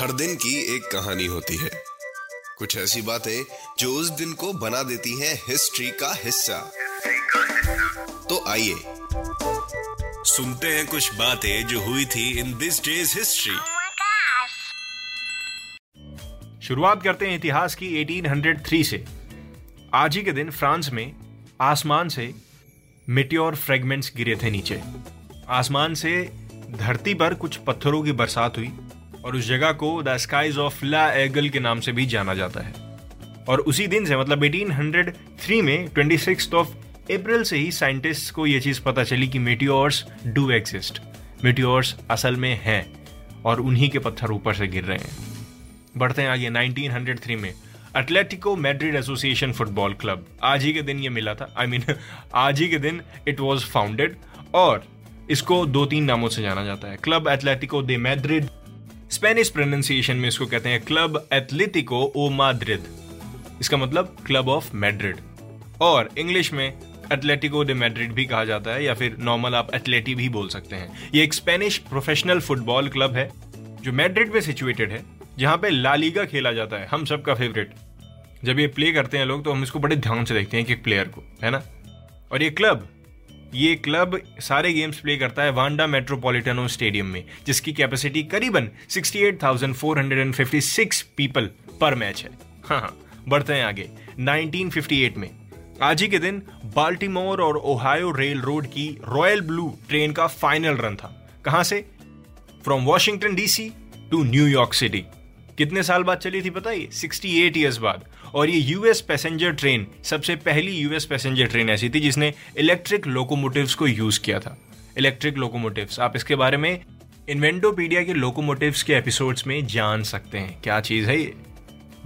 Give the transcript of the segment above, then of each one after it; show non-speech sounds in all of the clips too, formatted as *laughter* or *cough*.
हर दिन की एक कहानी होती है। कुछ ऐसी बातें जो उस दिन को बना देती हैं हिस्ट्री का हिस्सा। तो आइए सुनते हैं कुछ बातें जो हुई थी इन दिस डेज़ हिस्ट्री. शुरुआत करते हैं इतिहास की 1803 से। आज ही के दिन फ्रांस में आसमान से मिट्योर फ्रेगमेंट्स गिरे थे नीचे। आसमान से धरती पर कुछ पत्थरों की बरसात हुई और उस जगह को the skies of La Eagle के नाम से भी जाना जाता है। और उसी दिन से मतलब 1803 में 26 ऑफ़ अप्रैल से ही साइंटिस्ट को यह चीज़ पता चली कि मेटियोर्स डू एग्जिस्ट मेटियोर्स असल में हैं और उन्हीं के पत्थर ऊपर से गिर रहे हैं। बढ़ते हैं आगे 1903 में। Atletico Madrid association football club आज ही के दिन ये मिला था। आई I मीन mean, *laughs* आज ही के दिन इट वॉज़ फाउंडेड और इसको दो तीन नामों से जाना जाता है। Club Atletico de Madrid Spanish pronunciation में इसको कहते हैं क्लब एथलेटिको ओ माद्रिद। इसका मतलब क्लब ऑफ़ मैड्रिड। और इंग्लिश में एथलेटिको डे मैड्रिड भी कहा जाता है या फिर नॉर्मल आप एथलेटी भी बोल सकते हैं। ये एक स्पेनिश प्रोफेशनल फुटबॉल क्लब है, जो मैड्रिड में सिचुएटेड है, जहाँ पे लालीगा खेला जाता है। हम सबका फेवरेट जब ये प्ले करते हैं लोग तो हम इसको बड़े ध्यान से देखते हैं कि प्लेयर को, है ना? और ये क्लब ये क्लब सारे गेम्स प्ले करता है वांडा मेट्रोपॉलिटनो स्टेडियम में जिसकी कैपेसिटी करीबन 68,456 पीपल पर मैच है। हाँ हाँ बढ़ते हैं आगे। 1958 में आज ही के दिन बाल्टीमोर और ओहायो रेल रोड की रॉयल ब्लू ट्रेन का फाइनल रन था। कहाँ से? From Washington DC to New York City कितने साल बाद चली थी पता बताइए 68 इयर्स बाद। और ये यूएस पैसेंजर ट्रेन सबसे पहली यूएस पैसेंजर ट्रेन ऐसी थी जिसने इलेक्ट्रिक लोकोमोटिव्स को यूज़ किया था। इलेक्ट्रिक लोकोमोटिव्स आप इसके बारे में इन्वेंटोपीडिया के लोकोमोटिव्स के एपिसोड्स में जान सकते हैं। क्या चीज़ है ये?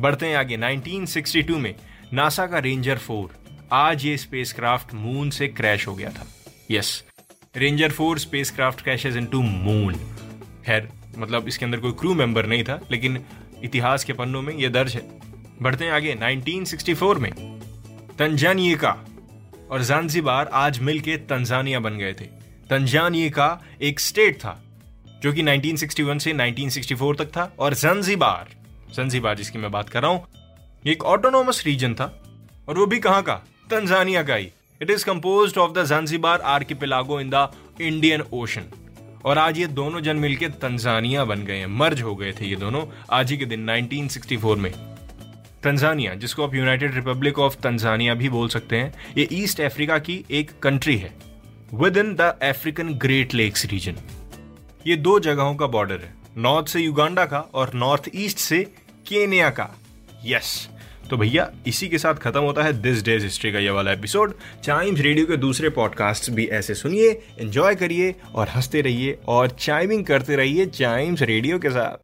बढ़ते हैं आगे। 1962 में नासा का रेंजर फोर आज ये स्पेसक्राफ्ट मून से क्रैश हो गया था। Yes Ranger 4 spacecraft crashes into moon खैर मतलब इसके अंदर कोई क्रू मेंबर नहीं था, लेकिन इतिहास के पन्नों में यह दर्ज है। बढ़ते हैं आगे 1964 में, तंजानिया और जानजीबार आज मिलके तंजानिया बन गए थे। तंजानिया एक स्टेट था, जो कि 1961 से 1964 तक था, और जंजीबार जंजीबार जिसकी मैं बात कर रहा हूँ एक ऑटोनोमस रीजन था, और वो भी कहाँ का? तंजानिया का ही। It is compose of the Zanzibar archipelago in the Indian Ocean और आज ये दोनों जन मिलके तंजानिया बन गए हैं, मर्ज हो गए थे ये दोनों, आज ही के दिन 1964 में। तंजानिया, जिसको आप यूनाइटेड रिपब्लिक ऑफ़ तंजानिया भी बोल सकते हैं, ये ईस्ट अफ्रीका की एक कंट्री है within the African great lakes region ये दो जगहों का बॉर्डर है नॉर्थ से युगांडा का और नॉर्थ ईस्ट से केनिया का। यस तो भैया, इसी के साथ खत्म होता है दिस डेज़ हिस्ट्री का ये वाला एपिसोड चाइम्स रेडियो के दूसरे पॉडकास्ट भी ऐसे सुनिए एंजॉय करिए और हँसते रहिए और चाइमिंग करते रहिए चाइम्स रेडियो के साथ।